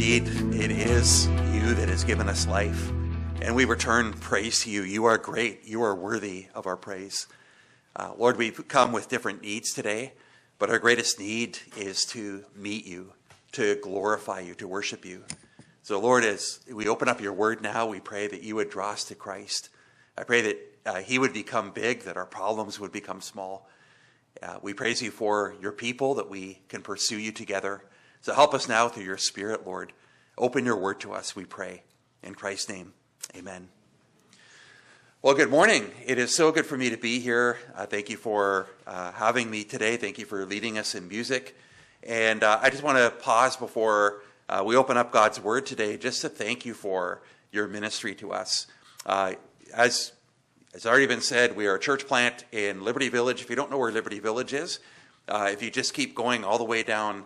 Indeed, it is you that has given us life. And we return praise to you. You are great. You are worthy of our praise. Uh, Lord, we've come with different needs today, but our greatest need is to meet you, to glorify you, to worship you. So, Lord, as we open up your word now, we pray that you would draw us to Christ. I pray that uh, he would become big, that our problems would become small. Uh, we praise you for your people, that we can pursue you together. So help us now through your Spirit, Lord. Open your word to us, we pray. In Christ's name, amen. Well, good morning. It is so good for me to be here. Uh, thank you for uh, having me today. Thank you for leading us in music. And uh, I just want to pause before uh, we open up God's Word today just to thank you for your ministry to us. Uh, as has already been said, we are a church plant in Liberty Village. If you don't know where Liberty Village is, uh, if you just keep going all the way down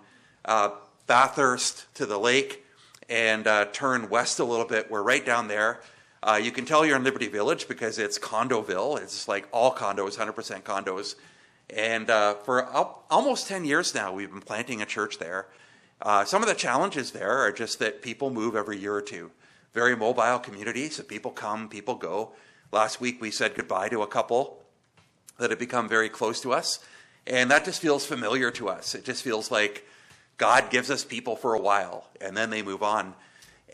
Bathurst to the lake and turn west a little bit, we're right down there. Uh, you can tell you're in Liberty Village because it's Condoville. It's like all condos, 100% condos. And uh, for al- almost 10 years now, we've been planting a church there. Uh, some of the challenges there are just that people move every year or two. Very mobile community, so people come, people go. Last week we said goodbye to a couple that had become very close to us. And that just feels familiar to us. It just feels like God gives us people for a while and then they move on.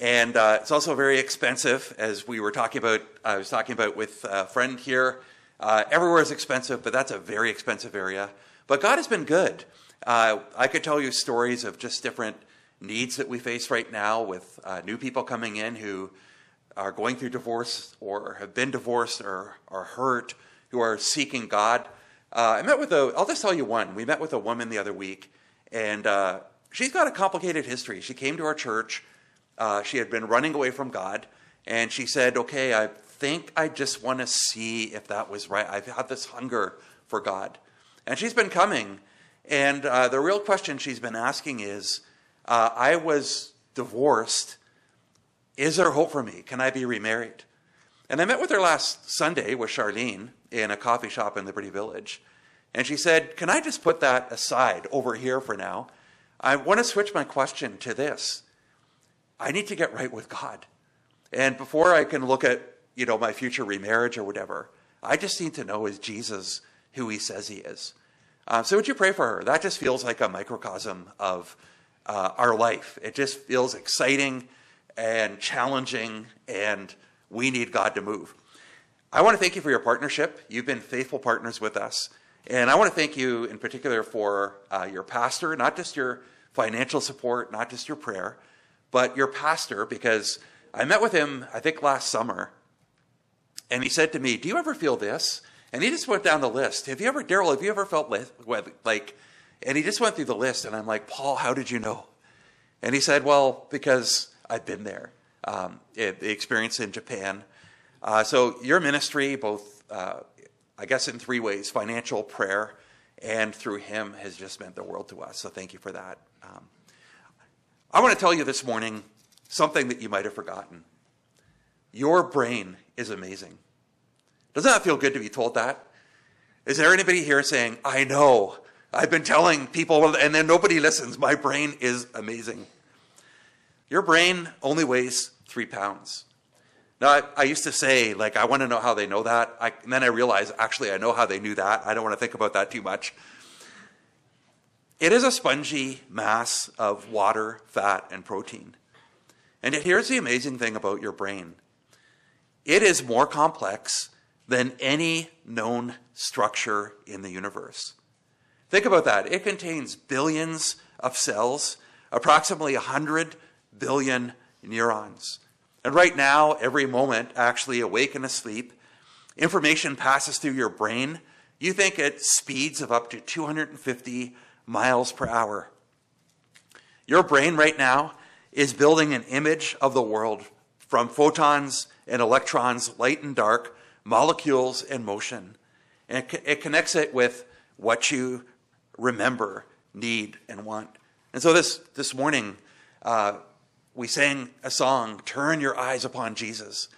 And uh, it's also very expensive, as we were talking about. I was talking about with a friend here. Uh, everywhere is expensive, but that's a very expensive area. But God has been good. Uh, I could tell you stories of just different needs that we face right now with uh, new people coming in who are going through divorce or have been divorced or are hurt, who are seeking God. Uh, I met with a, I'll just tell you one. We met with a woman the other week, and uh, she's got a complicated history. She came to our church. Uh, she had been running away from God, and she said, Okay, I think I just want to see if that was right. I've had this hunger for God. And she's been coming, and uh, the real question she's been asking is uh, I was divorced. Is there hope for me? Can I be remarried? And I met with her last Sunday with Charlene in a coffee shop in Liberty Village. And she said, Can I just put that aside over here for now? I want to switch my question to this. I need to get right with God. And before I can look at, you know, my future remarriage or whatever, I just need to know is Jesus who he says he is. Um, so would you pray for her? That just feels like a microcosm of uh, our life. It just feels exciting and challenging, and we need God to move. I want to thank you for your partnership. You've been faithful partners with us. And I want to thank you in particular for uh, your pastor, not just your financial support, not just your prayer, but your pastor, because I met with him, I think last summer, and he said to me, Do you ever feel this? And he just went down the list. Have you ever, Daryl, have you ever felt like, and he just went through the list, and I'm like, Paul, how did you know? And he said, Well, because I've been there. Um, the experience in Japan. Uh, so your ministry, both, uh, I guess, in three ways financial, prayer, and through him, has just meant the world to us. So thank you for that. Um, I want to tell you this morning something that you might have forgotten. Your brain is amazing. Doesn't that feel good to be told that? Is there anybody here saying, I know, I've been telling people, and then nobody listens. My brain is amazing. Your brain only weighs three pounds. Now, I, I used to say, like, I want to know how they know that. I, and then I realized, actually, I know how they knew that. I don't want to think about that too much. It is a spongy mass of water, fat, and protein. And yet, here's the amazing thing about your brain it is more complex than any known structure in the universe. Think about that. It contains billions of cells, approximately 100 billion neurons. And right now, every moment, actually awake and asleep, information passes through your brain. You think at speeds of up to 250 miles per hour. Your brain right now is building an image of the world from photons and electrons, light and dark, molecules and motion. And it, connects it with what you remember, need, and want. And so this, this morning, uh, we sang a song, Turn Your Eyes Upon Jesus.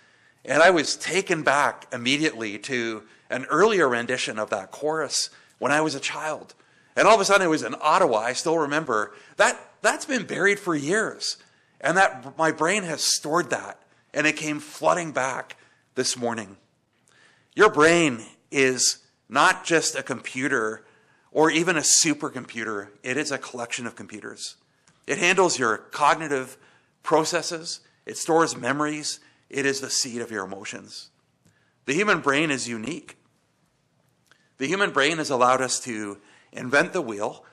And I was taken back immediately to an earlier rendition of that chorus when I was a child. And all of a sudden it was in Ottawa. I still remember that that's been buried for years. And that my brain has stored that, and it came flooding back this morning. Your brain is not just a computer or even a supercomputer, it is a collection of computers. It handles your cognitive processes, it stores memories, it is the seat of your emotions. The human brain is unique. The human brain has allowed us to invent the wheel,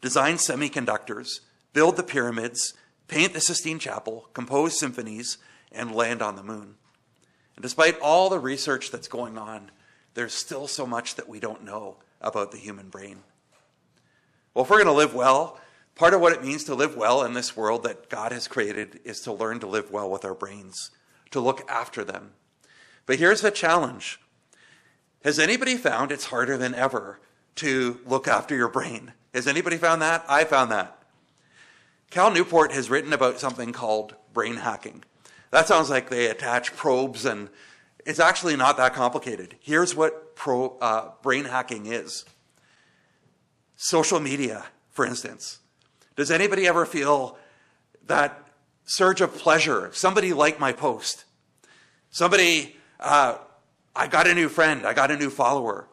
design semiconductors, build the pyramids, paint the Sistine Chapel, compose symphonies, and land on the moon. And despite all the research that's going on, there's still so much that we don't know about the human brain. Well, if we're going to live well, part of what it means to live well in this world that God has created is to learn to live well with our brains, to look after them. But here's the challenge Has anybody found it's harder than ever to look after your brain? Has anybody found that? I found that. Cal Newport has written about something called brain hacking. That sounds like they attach probes, and it's actually not that complicated. Here's what pro, uh, brain hacking is social media, for instance. Does anybody ever feel that surge of pleasure? Somebody liked my post. Somebody, uh, I got a new friend, I got a new follower.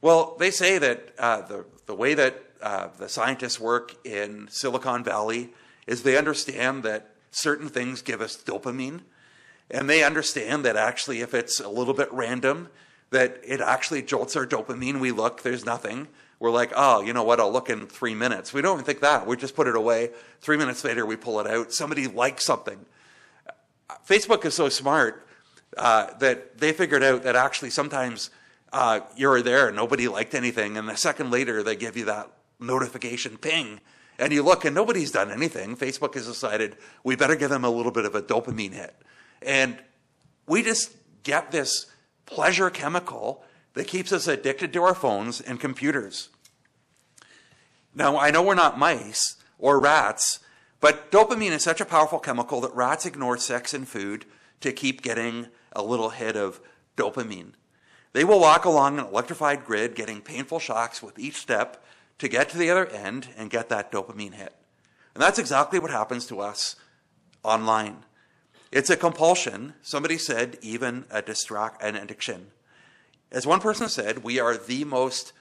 Well, they say that uh, the, the way that uh, the scientists work in Silicon Valley is they understand that certain things give us dopamine. And they understand that actually, if it's a little bit random, that it actually jolts our dopamine. We look, there's nothing. We're like, oh, you know what? I'll look in three minutes. We don't even think that. We just put it away. Three minutes later, we pull it out. Somebody likes something. Facebook is so smart uh, that they figured out that actually sometimes uh, you're there nobody liked anything, and a second later they give you that notification ping, and you look and nobody's done anything. Facebook has decided we better give them a little bit of a dopamine hit, and we just get this pleasure chemical that keeps us addicted to our phones and computers. Now, I know we're not mice or rats, but dopamine is such a powerful chemical that rats ignore sex and food to keep getting a little hit of dopamine. They will walk along an electrified grid, getting painful shocks with each step to get to the other end and get that dopamine hit. And that's exactly what happens to us online. It's a compulsion. Somebody said even a distract, an addiction. As one person said, we are the most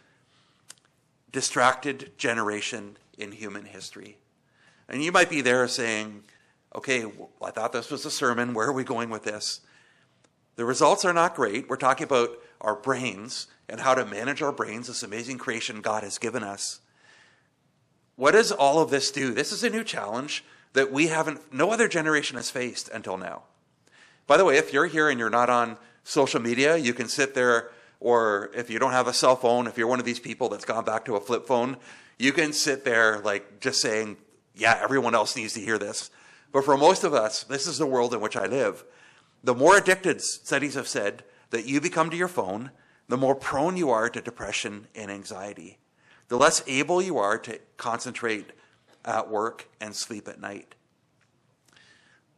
distracted generation in human history. And you might be there saying, okay, I thought this was a sermon. Where are we going with this? The results are not great. We're talking about our brains and how to manage our brains, this amazing creation God has given us. What does all of this do? This is a new challenge that we haven't, no other generation has faced until now. By the way, if you're here and you're not on social media, you can sit there or if you don't have a cell phone, if you're one of these people that's gone back to a flip phone, you can sit there like just saying, yeah, everyone else needs to hear this. But for most of us, this is the world in which I live. The more addicted studies have said that you become to your phone, the more prone you are to depression and anxiety. The less able you are to concentrate at work and sleep at night.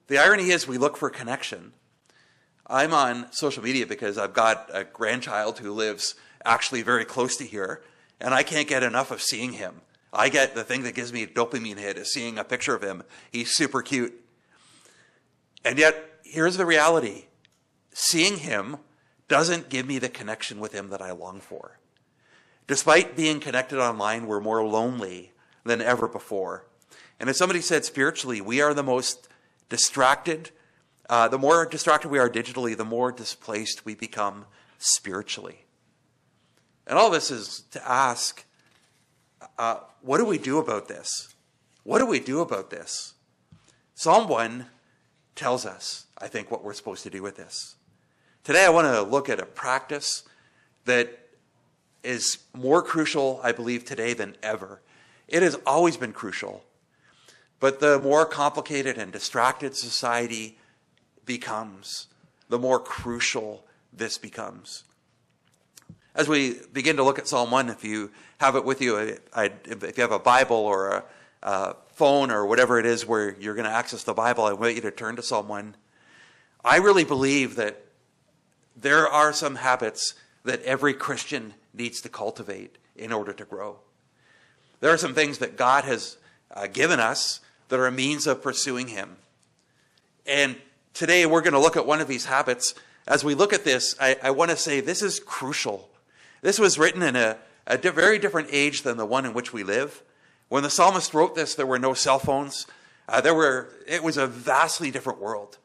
The irony is, we look for connection, I'm on social media because I've got a grandchild who lives actually very close to here, and I can't get enough of seeing him. I get the thing that gives me a dopamine hit is seeing a picture of him. He's super cute. And yet, here's the reality seeing him doesn't give me the connection with him that I long for. Despite being connected online, we're more lonely than ever before. And as somebody said spiritually, we are the most distracted, uh, the more distracted we are digitally, the more displaced we become spiritually. And all this is to ask uh, what do we do about this? What do we do about this? Psalm 1 tells us, I think, what we're supposed to do with this. Today, I want to look at a practice that is more crucial, I believe, today than ever. It has always been crucial. But the more complicated and distracted society becomes, the more crucial this becomes. As we begin to look at Psalm 1, if you have it with you, if you have a Bible or a, a phone or whatever it is where you're going to access the Bible, I want you to turn to Psalm 1. I really believe that there are some habits that every Christian needs to cultivate in order to grow. There are some things that God has uh, given us that are a means of pursuing Him. And today we're going to look at one of these habits. As we look at this, I, I want to say this is crucial. This was written in a, a di- very different age than the one in which we live. When the psalmist wrote this, there were no cell phones. Uh, there were, it was a vastly different world.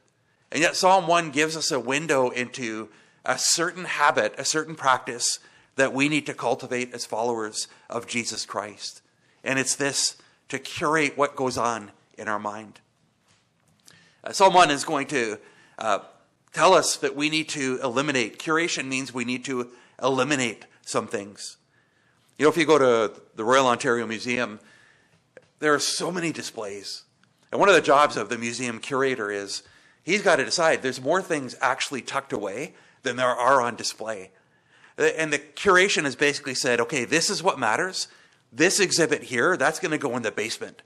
And yet, Psalm 1 gives us a window into a certain habit, a certain practice that we need to cultivate as followers of Jesus Christ. And it's this to curate what goes on in our mind. Uh, Psalm 1 is going to uh, tell us that we need to eliminate. Curation means we need to eliminate some things. You know, if you go to the Royal Ontario Museum, there are so many displays. And one of the jobs of the museum curator is he's got to decide there's more things actually tucked away than there are on display. And the curation has basically said, okay, this is what matters. This exhibit here, that's going to go in the basement.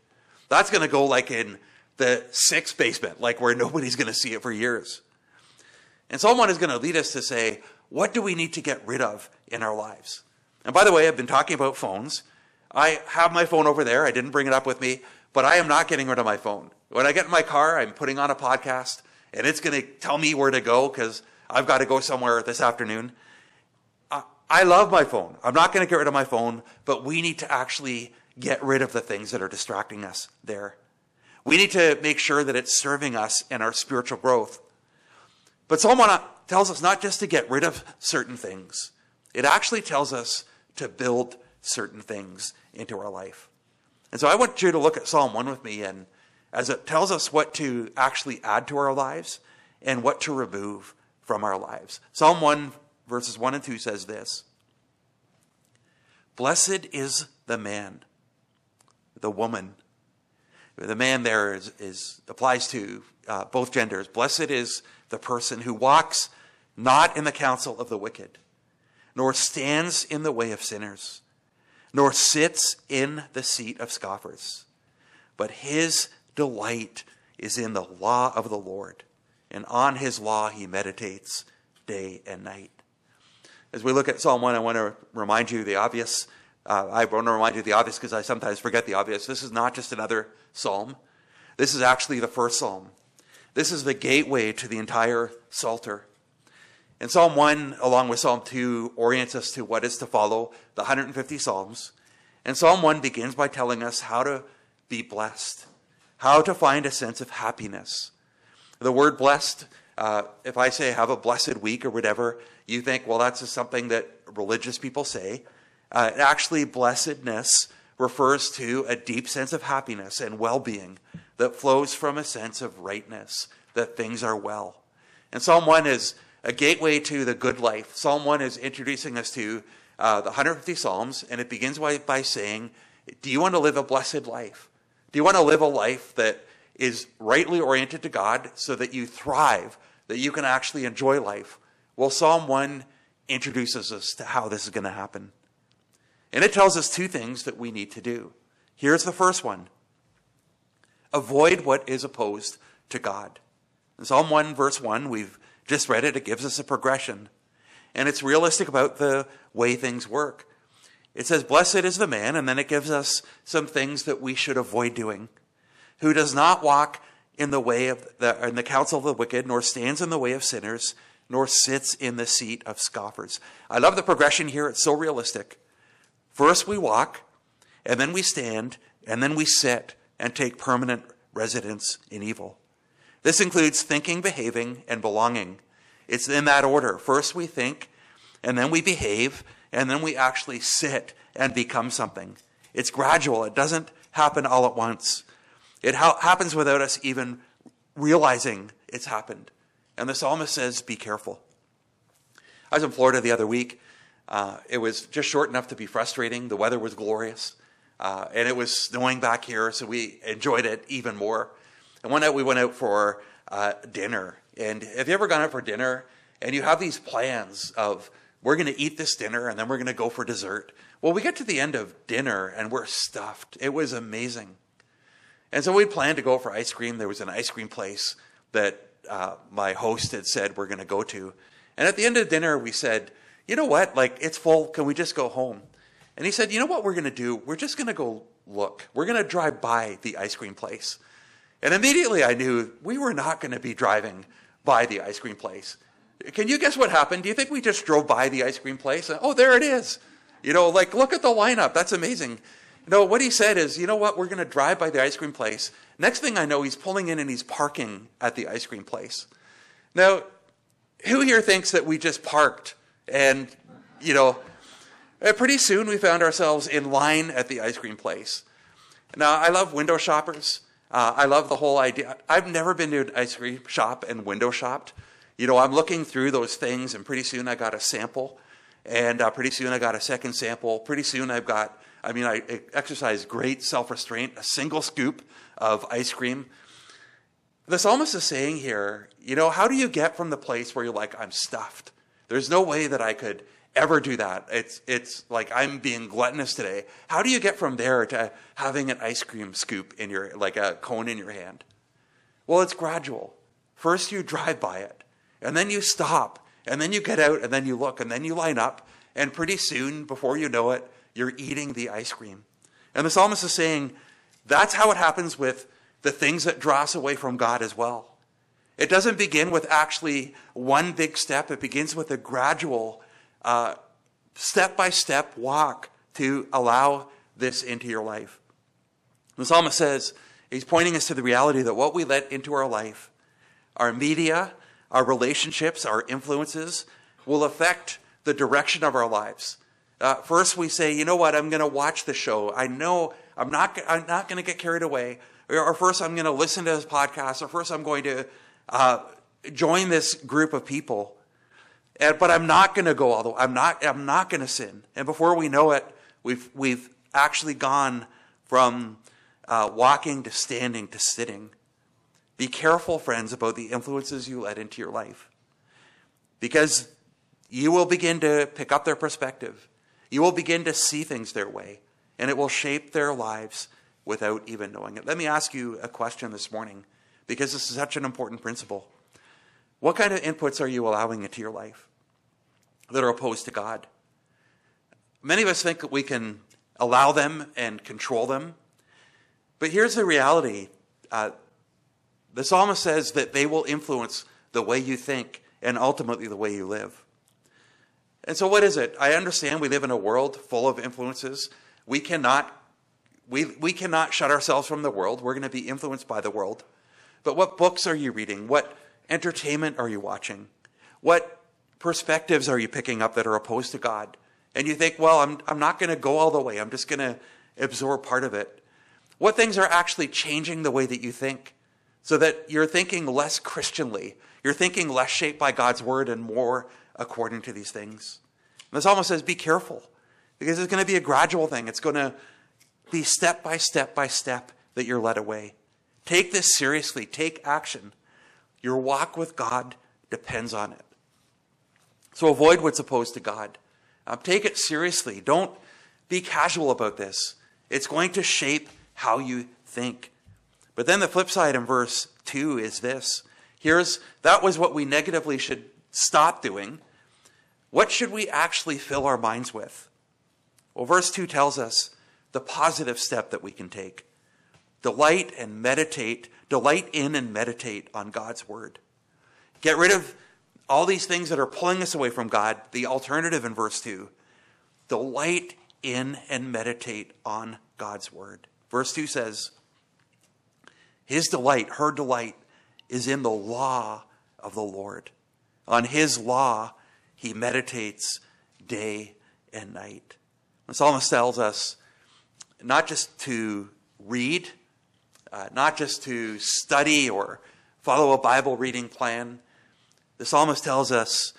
That's going to go like in the sixth basement, like where nobody's going to see it for years. And someone is going to lead us to say, what do we need to get rid of in our lives? And by the way, I've been talking about phones. I have my phone over there. I didn't bring it up with me, but I am not getting rid of my phone. When I get in my car, I'm putting on a podcast and it's going to tell me where to go because I've got to go somewhere this afternoon. I love my phone. I'm not going to get rid of my phone, but we need to actually get rid of the things that are distracting us there. We need to make sure that it's serving us in our spiritual growth. But Psalm 1 uh, tells us not just to get rid of certain things, it actually tells us to build certain things into our life. And so I want you to look at Psalm 1 with me, and as it tells us what to actually add to our lives and what to remove from our lives. Psalm 1, verses 1 and 2 says this Blessed is the man, the woman. The man there is, is applies to uh, both genders. Blessed is the person who walks not in the counsel of the wicked, nor stands in the way of sinners, nor sits in the seat of scoffers. But his delight is in the law of the Lord, and on his law he meditates day and night. As we look at Psalm 1, I want to remind you the obvious. Uh, I want to remind you the obvious because I sometimes forget the obvious. This is not just another psalm. This is actually the first psalm. This is the gateway to the entire Psalter. And Psalm 1, along with Psalm 2, orients us to what is to follow the 150 Psalms. And Psalm 1 begins by telling us how to be blessed, how to find a sense of happiness. The word blessed, uh, if I say have a blessed week or whatever, you think, well, that's just something that religious people say. Uh, actually, blessedness refers to a deep sense of happiness and well being that flows from a sense of rightness, that things are well. And Psalm 1 is a gateway to the good life. Psalm 1 is introducing us to uh, the 150 Psalms, and it begins by, by saying, Do you want to live a blessed life? Do you want to live a life that is rightly oriented to God so that you thrive, that you can actually enjoy life? Well, Psalm 1 introduces us to how this is going to happen. And it tells us two things that we need to do. Here's the first one avoid what is opposed to God. In Psalm 1, verse 1, we've just read it, it gives us a progression. And it's realistic about the way things work. It says, Blessed is the man, and then it gives us some things that we should avoid doing. Who does not walk in the way of the, in the counsel of the wicked, nor stands in the way of sinners, nor sits in the seat of scoffers. I love the progression here. It's so realistic. First we walk, and then we stand, and then we sit and take permanent residence in evil. This includes thinking, behaving, and belonging. It's in that order. First we think, and then we behave, and then we actually sit and become something. It's gradual. It doesn't happen all at once. It ha- happens without us even realizing it's happened. And the psalmist says, Be careful. I was in Florida the other week. Uh, it was just short enough to be frustrating. The weather was glorious. Uh, and it was snowing back here, so we enjoyed it even more. And one night we went out for uh, dinner. And have you ever gone out for dinner and you have these plans of, we're going to eat this dinner and then we're going to go for dessert? Well, we get to the end of dinner and we're stuffed. It was amazing. And so we planned to go for ice cream. There was an ice cream place that uh, my host had said we're going to go to. And at the end of dinner, we said, you know what? Like, it's full. Can we just go home? And he said, you know what we're going to do? We're just going to go look. We're going to drive by the ice cream place. And immediately I knew we were not going to be driving by the ice cream place. Can you guess what happened? Do you think we just drove by the ice cream place? oh, there it is. You know, like, look at the lineup. That's amazing. No, what he said is, you know what? We're going to drive by the ice cream place. Next thing I know, he's pulling in and he's parking at the ice cream place. Now, who here thinks that we just parked and, you know, pretty soon we found ourselves in line at the ice cream place. Now, I love window shoppers. Uh, I love the whole idea. I've never been to an ice cream shop and window shopped. You know, I'm looking through those things, and pretty soon I got a sample, and uh, pretty soon I got a second sample. Pretty soon I've got I mean, I exercise great self restraint, a single scoop of ice cream. The psalmist is saying here, you know, how do you get from the place where you're like, I'm stuffed? There's no way that I could ever do that. It's, it's like I'm being gluttonous today. How do you get from there to having an ice cream scoop in your, like a cone in your hand? Well, it's gradual. First, you drive by it, and then you stop, and then you get out, and then you look, and then you line up, and pretty soon, before you know it, you're eating the ice cream. And the psalmist is saying that's how it happens with the things that draw us away from God as well. It doesn't begin with actually one big step, it begins with a gradual, step by step walk to allow this into your life. The psalmist says, he's pointing us to the reality that what we let into our life, our media, our relationships, our influences, will affect the direction of our lives. Uh, first, we say, you know what? I'm going to watch the show. I know I'm not. I'm not going to get carried away. Or first, I'm going to listen to this podcast. Or first, I'm going to uh, join this group of people. And, but I'm not going to go all the way. I'm not. I'm not going to sin. And before we know it, we've we've actually gone from uh, walking to standing to sitting. Be careful, friends, about the influences you let into your life, because you will begin to pick up their perspective you will begin to see things their way, and it will shape their lives without even knowing it. Let me ask you a question this morning, because this is such an important principle. What kind of inputs are you allowing into your life that are opposed to God? Many of us think that we can allow them and control them. But here's the reality uh, the psalmist says that they will influence the way you think and ultimately the way you live. And so, what is it? I understand we live in a world full of influences. We cannot, we, we cannot shut ourselves from the world. We're going to be influenced by the world. But what books are you reading? What entertainment are you watching? What perspectives are you picking up that are opposed to God? And you think, well, I'm, I'm not going to go all the way. I'm just going to absorb part of it. What things are actually changing the way that you think so that you're thinking less Christianly? You're thinking less shaped by God's word and more according to these things. And the psalmist says, be careful, because it's going to be a gradual thing. It's going to be step by step by step that you're led away. Take this seriously, take action. Your walk with God depends on it. So avoid what's opposed to God. Um, take it seriously. Don't be casual about this. It's going to shape how you think. But then the flip side in verse 2 is this. Here's that was what we negatively should stop doing. What should we actually fill our minds with? Well, verse 2 tells us the positive step that we can take. Delight and meditate, delight in and meditate on God's word. Get rid of all these things that are pulling us away from God. The alternative in verse 2 delight in and meditate on God's word. Verse 2 says, His delight, her delight, is in the law of the Lord. On His law, he meditates day and night. The psalmist tells us not just to read, uh, not just to study or follow a Bible reading plan. The psalmist tells us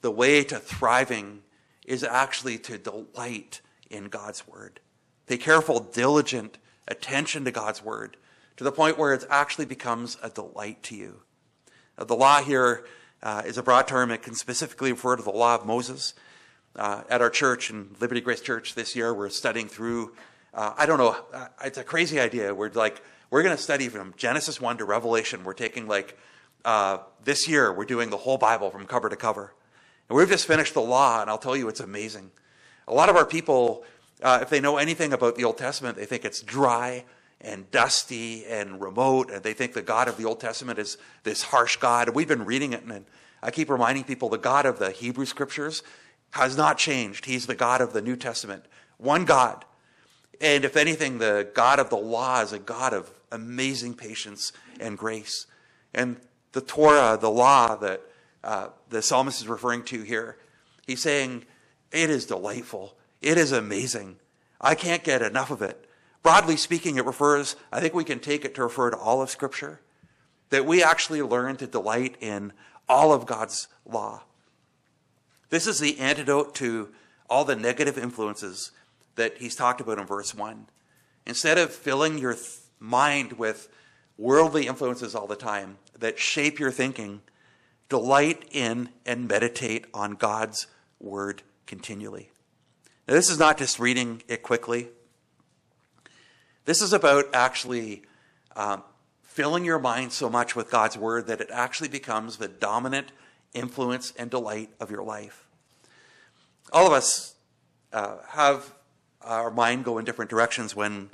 the way to thriving is actually to delight in God's word. Pay careful, diligent attention to God's word to the point where it actually becomes a delight to you. Uh, the law here uh, is a broad term. It can specifically refer to the law of Moses. Uh, at our church, in Liberty Grace Church, this year, we're studying through, uh, I don't know, uh, it's a crazy idea. We're like, we're going to study from Genesis 1 to Revelation. We're taking like, uh, this year, we're doing the whole Bible from cover to cover. And we've just finished the law, and I'll tell you, it's amazing. A lot of our people uh, if they know anything about the Old Testament, they think it's dry and dusty and remote, and they think the God of the Old Testament is this harsh God. We've been reading it, and I keep reminding people the God of the Hebrew Scriptures has not changed. He's the God of the New Testament, one God. And if anything, the God of the law is a God of amazing patience and grace. And the Torah, the law that uh, the psalmist is referring to here, he's saying, it is delightful. It is amazing. I can't get enough of it. Broadly speaking, it refers, I think we can take it to refer to all of Scripture, that we actually learn to delight in all of God's law. This is the antidote to all the negative influences that he's talked about in verse 1. Instead of filling your mind with worldly influences all the time that shape your thinking, delight in and meditate on God's word continually. Now, this is not just reading it quickly. This is about actually um, filling your mind so much with God's word that it actually becomes the dominant influence and delight of your life. All of us uh, have our mind go in different directions when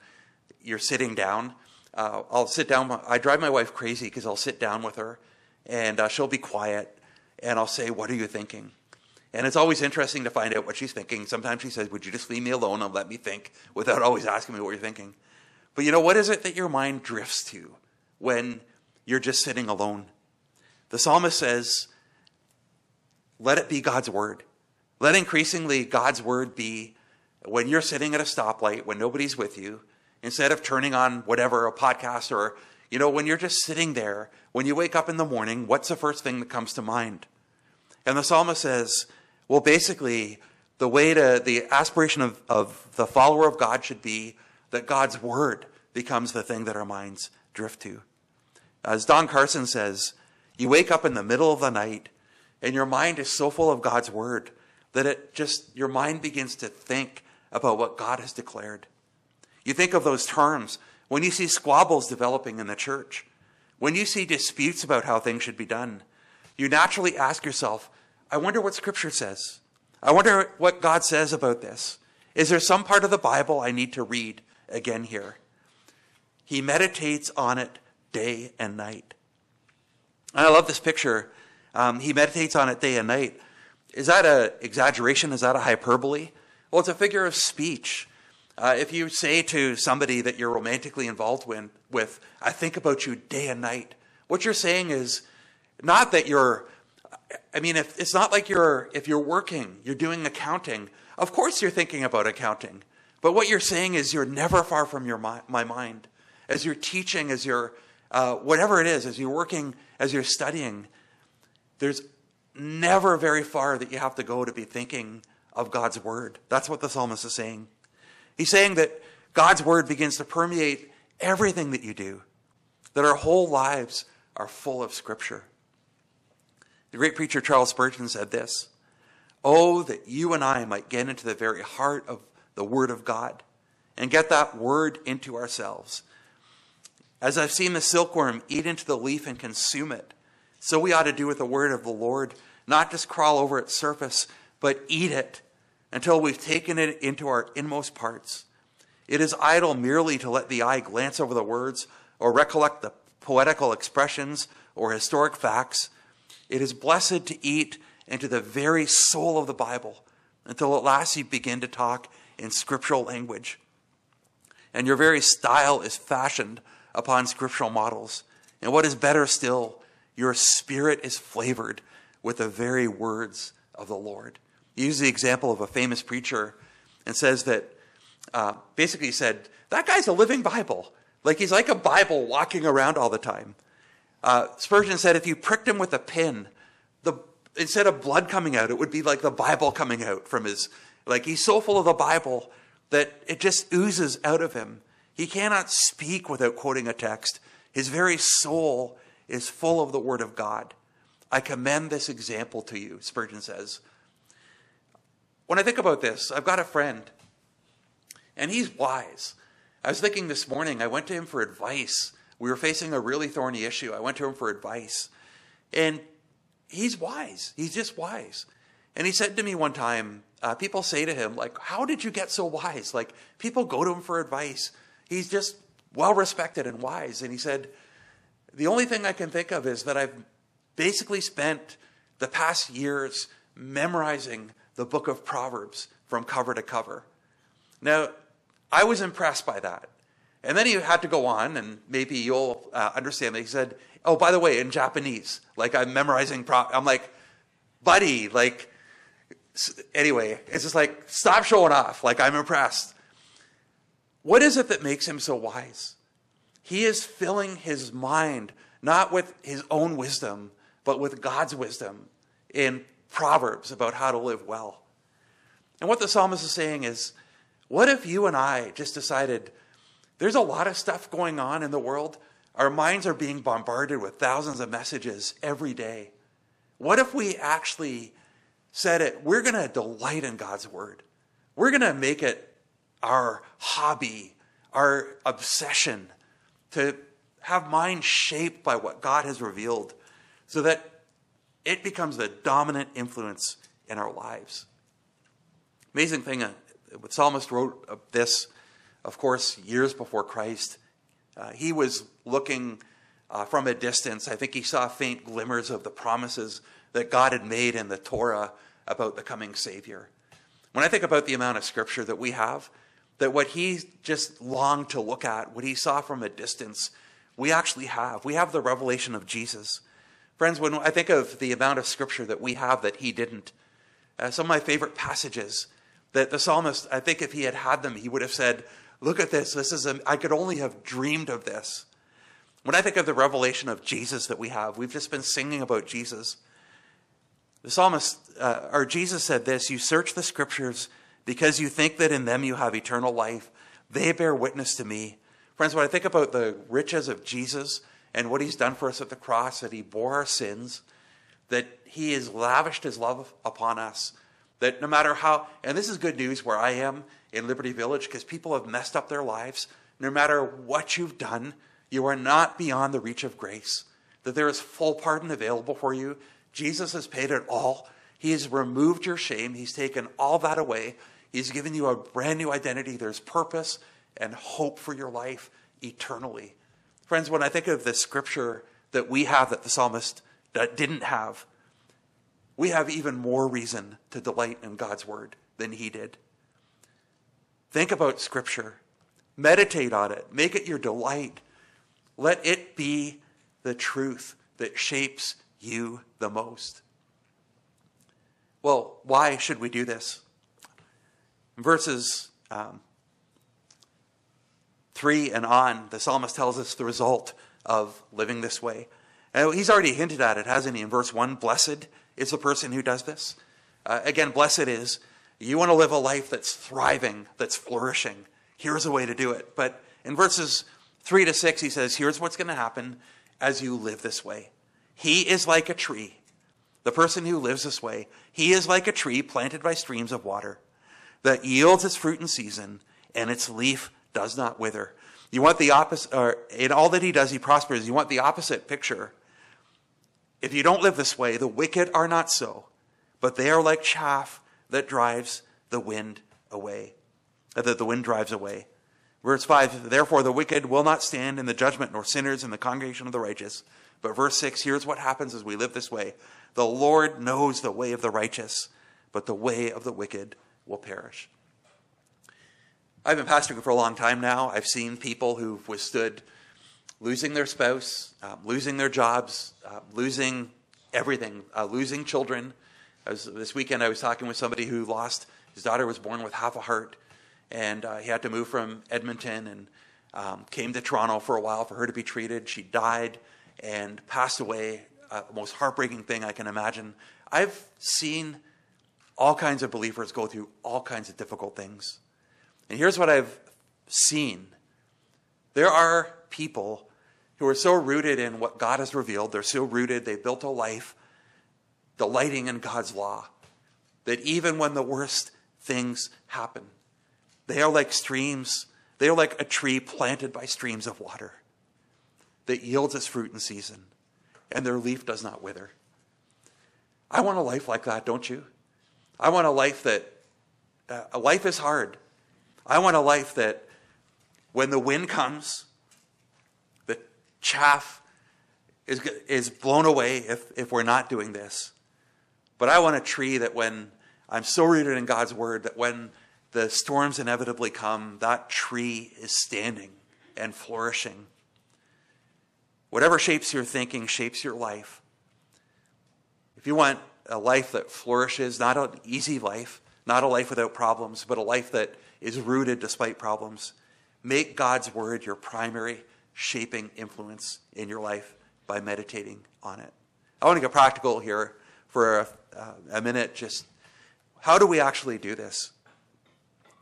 you're sitting down. Uh, I'll sit down. I drive my wife crazy because I'll sit down with her and uh, she'll be quiet and I'll say, What are you thinking? And it's always interesting to find out what she's thinking. Sometimes she says, Would you just leave me alone and let me think without always asking me what you're thinking? But you know, what is it that your mind drifts to when you're just sitting alone? The psalmist says, Let it be God's word. Let increasingly God's word be when you're sitting at a stoplight, when nobody's with you, instead of turning on whatever, a podcast or, you know, when you're just sitting there, when you wake up in the morning, what's the first thing that comes to mind? And the psalmist says, well, basically, the way to, the aspiration of, of the follower of God should be that God's word becomes the thing that our minds drift to. As Don Carson says, you wake up in the middle of the night and your mind is so full of God's word that it just, your mind begins to think about what God has declared. You think of those terms when you see squabbles developing in the church, when you see disputes about how things should be done, you naturally ask yourself, I wonder what Scripture says. I wonder what God says about this. Is there some part of the Bible I need to read again here? He meditates on it day and night. And I love this picture. Um, he meditates on it day and night. Is that an exaggeration? Is that a hyperbole? Well, it's a figure of speech. Uh, if you say to somebody that you're romantically involved with, I think about you day and night, what you're saying is not that you're, I mean, if, it's not like you're, if you're working, you're doing accounting, of course you're thinking about accounting. But what you're saying is you're never far from your my mind. As you're teaching, as you're, uh, whatever it is, as you're working, as you're studying, there's never very far that you have to go to be thinking of God's word. That's what the psalmist is saying. He's saying that God's word begins to permeate everything that you do, that our whole lives are full of scripture. The great preacher Charles Spurgeon said this Oh, that you and I might get into the very heart of the word of God and get that word into ourselves. As I've seen the silkworm eat into the leaf and consume it, so we ought to do with the word of the Lord, not just crawl over its surface, but eat it until we've taken it into our inmost parts. It is idle merely to let the eye glance over the words or recollect the poetical expressions or historic facts. It is blessed to eat into the very soul of the Bible until at last you begin to talk in scriptural language. And your very style is fashioned upon scriptural models. And what is better still, your spirit is flavored with the very words of the Lord. He uses the example of a famous preacher and says that uh, basically he said, That guy's a living Bible. Like he's like a Bible walking around all the time. Uh, Spurgeon said if you pricked him with a pin, the, instead of blood coming out, it would be like the Bible coming out from his. Like he's so full of the Bible that it just oozes out of him. He cannot speak without quoting a text. His very soul is full of the Word of God. I commend this example to you, Spurgeon says. When I think about this, I've got a friend, and he's wise. I was thinking this morning, I went to him for advice. We were facing a really thorny issue. I went to him for advice. And he's wise. He's just wise. And he said to me one time, uh, people say to him, like, how did you get so wise? Like, people go to him for advice. He's just well respected and wise. And he said, the only thing I can think of is that I've basically spent the past years memorizing the book of Proverbs from cover to cover. Now, I was impressed by that. And then he had to go on, and maybe you'll uh, understand that he said, Oh, by the way, in Japanese, like I'm memorizing. Pro-. I'm like, buddy, like, anyway, it's just like, stop showing off. Like, I'm impressed. What is it that makes him so wise? He is filling his mind not with his own wisdom, but with God's wisdom in Proverbs about how to live well. And what the psalmist is saying is, what if you and I just decided there's a lot of stuff going on in the world? Our minds are being bombarded with thousands of messages every day. What if we actually said it? We're going to delight in God's word. We're going to make it our hobby, our obsession to have minds shaped by what God has revealed so that it becomes the dominant influence in our lives. Amazing thing, uh, the psalmist wrote this, of course, years before Christ. Uh, he was looking uh, from a distance. I think he saw faint glimmers of the promises that God had made in the Torah about the coming Savior. When I think about the amount of scripture that we have, that what he just longed to look at, what he saw from a distance, we actually have. We have the revelation of Jesus. Friends, when I think of the amount of scripture that we have that he didn't, uh, some of my favorite passages that the psalmist, I think if he had had them, he would have said, Look at this. This is, a, I could only have dreamed of this. When I think of the revelation of Jesus that we have, we've just been singing about Jesus. The psalmist, uh, or Jesus said this You search the scriptures because you think that in them you have eternal life. They bear witness to me. Friends, when I think about the riches of Jesus and what he's done for us at the cross, that he bore our sins, that he has lavished his love upon us, that no matter how, and this is good news where I am in Liberty Village because people have messed up their lives. No matter what you've done, you are not beyond the reach of grace, that there is full pardon available for you. Jesus has paid it all. He has removed your shame. He's taken all that away. He's given you a brand new identity. There's purpose and hope for your life eternally. Friends, when I think of the scripture that we have that the psalmist didn't have, we have even more reason to delight in God's word than he did. Think about scripture. Meditate on it. Make it your delight. Let it be the truth that shapes you the most. Well, why should we do this? verses um, 3 and on, the psalmist tells us the result of living this way. And he's already hinted at it, hasn't he? In verse 1, blessed is the person who does this. Uh, again, blessed is you want to live a life that's thriving, that's flourishing. Here's a way to do it. But in verses 3 to 6, he says, here's what's going to happen as you live this way. He is like a tree. The person who lives this way, he is like a tree planted by streams of water that yields its fruit in season and its leaf does not wither. You want the opposite, or in all that he does, he prospers. You want the opposite picture. If you don't live this way, the wicked are not so, but they are like chaff that drives the wind away, uh, that the wind drives away. Verse 5 Therefore, the wicked will not stand in the judgment, nor sinners in the congregation of the righteous. But verse 6 here's what happens as we live this way The Lord knows the way of the righteous, but the way of the wicked will perish. I've been pastoring for a long time now. I've seen people who've withstood losing their spouse, uh, losing their jobs, uh, losing everything, uh, losing children. Was, this weekend, I was talking with somebody who lost his daughter was born with half a heart, and uh, he had to move from Edmonton and um, came to Toronto for a while for her to be treated. She died and passed away. Uh, most heartbreaking thing I can imagine. I've seen all kinds of believers go through all kinds of difficult things. And here's what I've seen there are people who are so rooted in what God has revealed, they're so rooted, they've built a life delighting in God's law, that even when the worst things happen, they are like streams, they are like a tree planted by streams of water that yields its fruit in season, and their leaf does not wither. I want a life like that, don't you? I want a life that, uh, a life is hard. I want a life that when the wind comes, the chaff is, is blown away if, if we're not doing this. But I want a tree that when I'm so rooted in God's word that when the storms inevitably come, that tree is standing and flourishing. Whatever shapes your thinking shapes your life. If you want a life that flourishes, not an easy life, not a life without problems, but a life that is rooted despite problems, make God's word your primary shaping influence in your life by meditating on it. I want to get practical here for a, uh, a minute. Just how do we actually do this?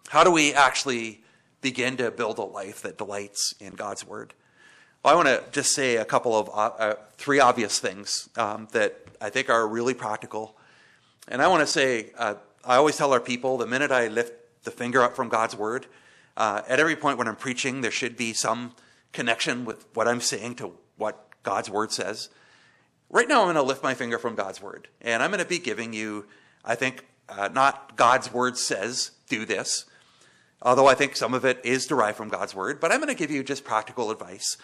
How do we actually begin to build a life that delights in God's word? Well, I want to just say a couple of uh, uh, three obvious things um, that I think are really practical. And I want to say, uh, I always tell our people the minute I lift the finger up from God's word, uh, at every point when I'm preaching, there should be some connection with what I'm saying to what God's word says. Right now, I'm going to lift my finger from God's word, and I'm going to be giving you, I think, uh, not God's word says, do this, although I think some of it is derived from God's word, but I'm going to give you just practical advice.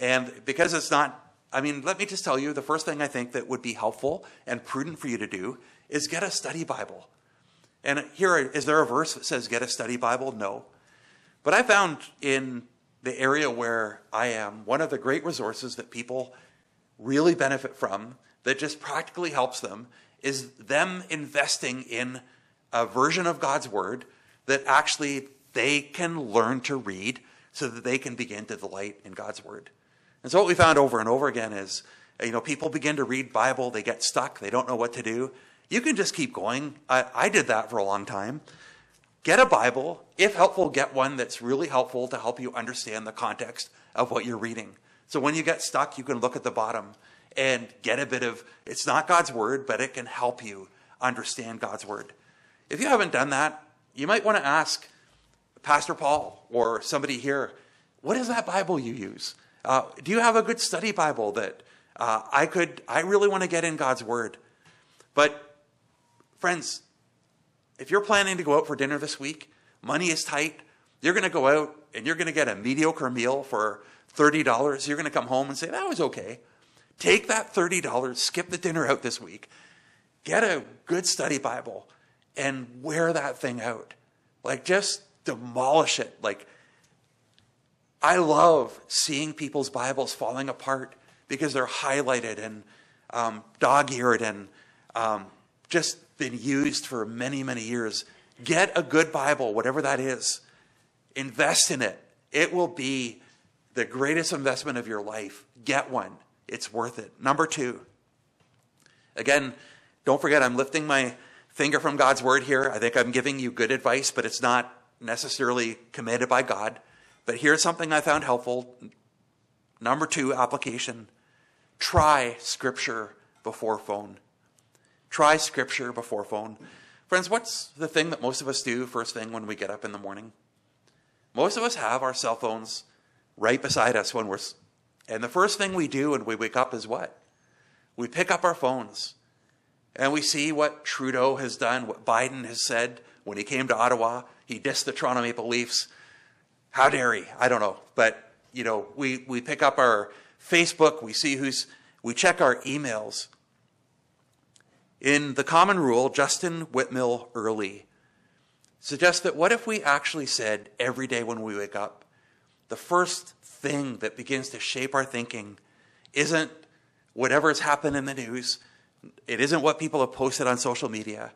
And because it's not, I mean, let me just tell you the first thing I think that would be helpful and prudent for you to do is get a study Bible. And here, is there a verse that says get a study Bible? No. But I found in the area where I am, one of the great resources that people really benefit from that just practically helps them is them investing in a version of God's Word that actually they can learn to read so that they can begin to delight in God's Word. And so what we found over and over again is, you know, people begin to read Bible, they get stuck, they don't know what to do. You can just keep going. I, I did that for a long time. Get a Bible. If helpful, get one that's really helpful to help you understand the context of what you're reading. So when you get stuck, you can look at the bottom and get a bit of, it's not God's word, but it can help you understand God's word. If you haven't done that, you might want to ask Pastor Paul or somebody here, what is that Bible you use? Uh, do you have a good study Bible that uh, I could, I really want to get in God's word? But friends, if you're planning to go out for dinner this week, money is tight, you're going to go out and you're going to get a mediocre meal for $30. You're going to come home and say, that was okay. Take that $30, skip the dinner out this week, get a good study Bible, and wear that thing out. Like, just demolish it. Like, I love seeing people's Bibles falling apart because they're highlighted and um, dog eared and um, just been used for many, many years. Get a good Bible, whatever that is. Invest in it. It will be the greatest investment of your life. Get one it's worth it. Number two, again, don't forget I'm lifting my finger from God's word here. I think I'm giving you good advice, but it's not necessarily commanded by God. But here's something I found helpful. Number two application try scripture before phone. Try scripture before phone. Friends, what's the thing that most of us do first thing when we get up in the morning? Most of us have our cell phones right beside us when we're and the first thing we do when we wake up is what? We pick up our phones and we see what Trudeau has done, what Biden has said when he came to Ottawa. He dissed the Toronto Maple Leafs. How dare he? I don't know. But, you know, we, we pick up our Facebook, we see who's, we check our emails. In the common rule, Justin Whitmel Earley suggests that what if we actually said every day when we wake up, the first thing that begins to shape our thinking isn't whatever has happened in the news, it isn't what people have posted on social media,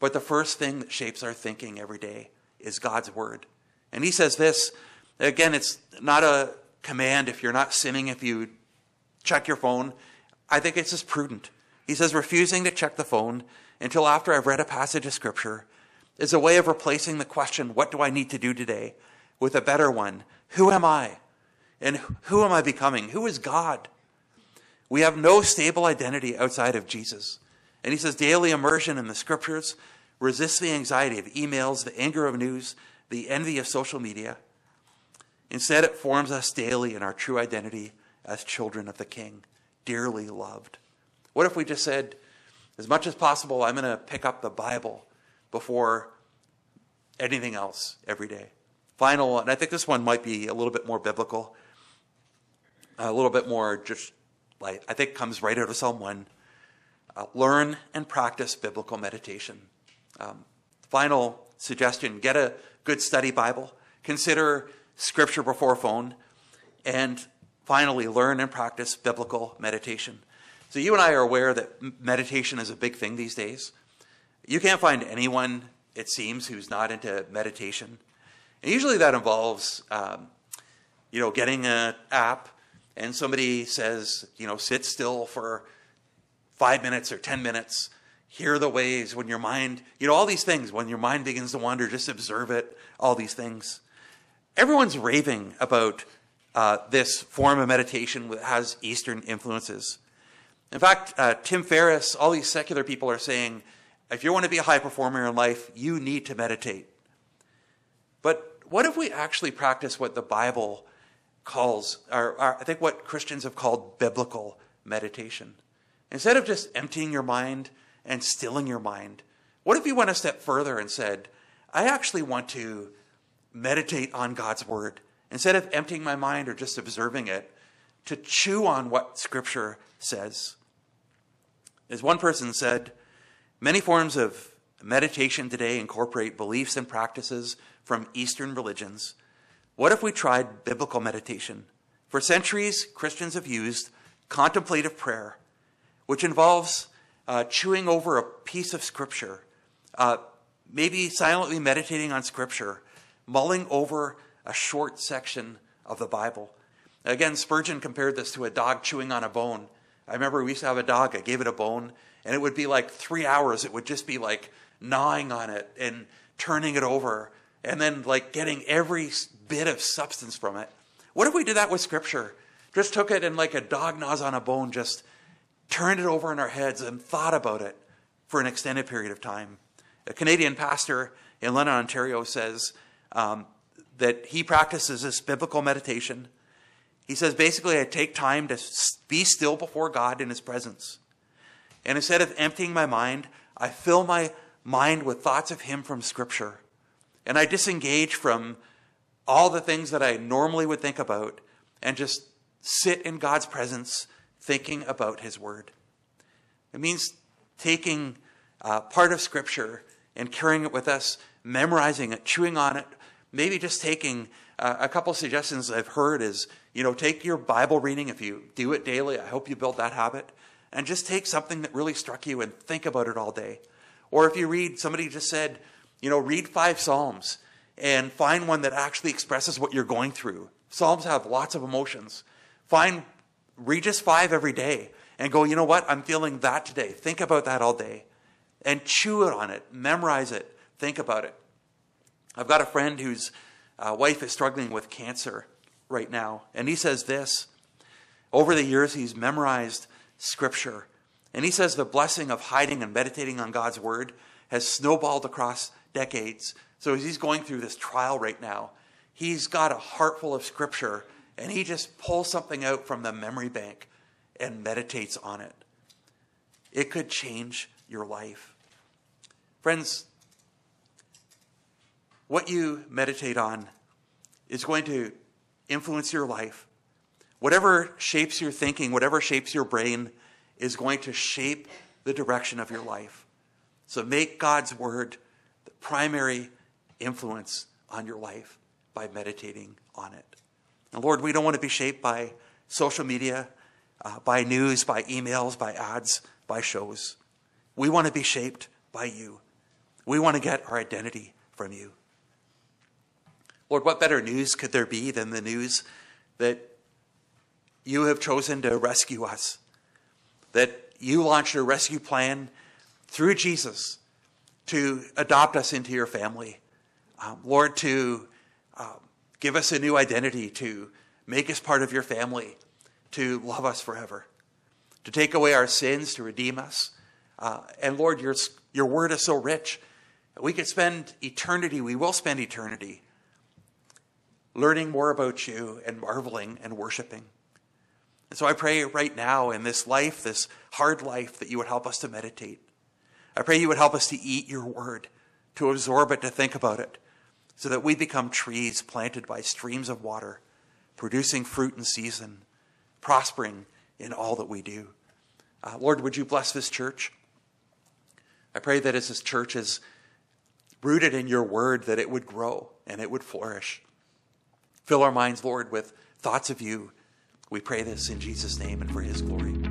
but the first thing that shapes our thinking every day is God's Word. And he says this again, it's not a command if you're not sinning, if you check your phone. I think it's just prudent. He says, refusing to check the phone until after I've read a passage of Scripture is a way of replacing the question, What do I need to do today? with a better one Who am I? And who am I becoming? Who is God? We have no stable identity outside of Jesus. And he says daily immersion in the scriptures, resists the anxiety of emails, the anger of news, the envy of social media. Instead, it forms us daily in our true identity as children of the King, dearly loved. What if we just said, as much as possible, I'm going to pick up the Bible before anything else every day. Final, and I think this one might be a little bit more biblical, a little bit more just like, I think comes right out of Psalm 1. Uh, learn and practice biblical meditation. Um, final suggestion get a good study Bible, consider scripture before phone, and finally, learn and practice biblical meditation. So, you and I are aware that meditation is a big thing these days. You can't find anyone, it seems, who's not into meditation. And usually that involves, um, you know, getting an app and somebody says, you know, sit still for five minutes or 10 minutes, hear the waves when your mind, you know, all these things. When your mind begins to wander, just observe it, all these things. Everyone's raving about uh, this form of meditation that has Eastern influences. In fact, uh, Tim Ferriss, all these secular people are saying, if you want to be a high performer in life, you need to meditate. But what if we actually practice what the Bible calls, or, or I think what Christians have called biblical meditation? Instead of just emptying your mind and stilling your mind, what if you went a step further and said, I actually want to meditate on God's word? Instead of emptying my mind or just observing it, to chew on what Scripture says. As one person said, many forms of meditation today incorporate beliefs and practices from Eastern religions. What if we tried biblical meditation? For centuries, Christians have used contemplative prayer, which involves uh, chewing over a piece of Scripture, uh, maybe silently meditating on Scripture, mulling over a short section of the Bible. Again, Spurgeon compared this to a dog chewing on a bone. I remember we used to have a dog, I gave it a bone, and it would be like three hours. It would just be like gnawing on it and turning it over, and then like getting every bit of substance from it. What if we did that with Scripture? Just took it and like a dog gnaws on a bone, just turned it over in our heads and thought about it for an extended period of time. A Canadian pastor in London, Ontario says, um, that he practices this biblical meditation. He says basically, I take time to be still before God in His presence. And instead of emptying my mind, I fill my mind with thoughts of Him from Scripture. And I disengage from all the things that I normally would think about and just sit in God's presence thinking about His Word. It means taking uh, part of Scripture and carrying it with us, memorizing it, chewing on it, maybe just taking uh, a couple suggestions I've heard is, you know, take your Bible reading if you do it daily. I hope you build that habit. And just take something that really struck you and think about it all day. Or if you read, somebody just said, you know, read five Psalms and find one that actually expresses what you're going through. Psalms have lots of emotions. Find, read just five every day and go, you know what? I'm feeling that today. Think about that all day and chew it on it, memorize it, think about it. I've got a friend whose uh, wife is struggling with cancer right now, and he says this. Over the years, he's memorized scripture, and he says the blessing of hiding and meditating on God's word has snowballed across decades. So as he's going through this trial right now, he's got a heart full of scripture, and he just pulls something out from the memory bank and meditates on it. It could change your life. Friends, what you meditate on is going to influence your life. Whatever shapes your thinking, whatever shapes your brain, is going to shape the direction of your life. So make God's word the primary influence on your life by meditating on it. And Lord, we don't want to be shaped by social media, uh, by news, by emails, by ads, by shows. We want to be shaped by you. We want to get our identity from you. Lord, what better news could there be than the news that you have chosen to rescue us? That you launched a rescue plan through Jesus to adopt us into your family. Um, Lord, to um, give us a new identity, to make us part of your family, to love us forever, to take away our sins, to redeem us. Uh, and Lord, your, your word is so rich. We could spend eternity, we will spend eternity learning more about you and marveling and worshiping. And so I pray right now in this life, this hard life, that you would help us to meditate. I pray you would help us to eat your word to absorb it, to think about it, so that we become trees planted by streams of water, producing fruit in season, prospering in all that we do. Uh, Lord, would you bless this church? I pray that as this church is rooted in your word, that it would grow and it would flourish. Fill our minds, Lord, with thoughts of you. We pray this in Jesus' name and for his glory.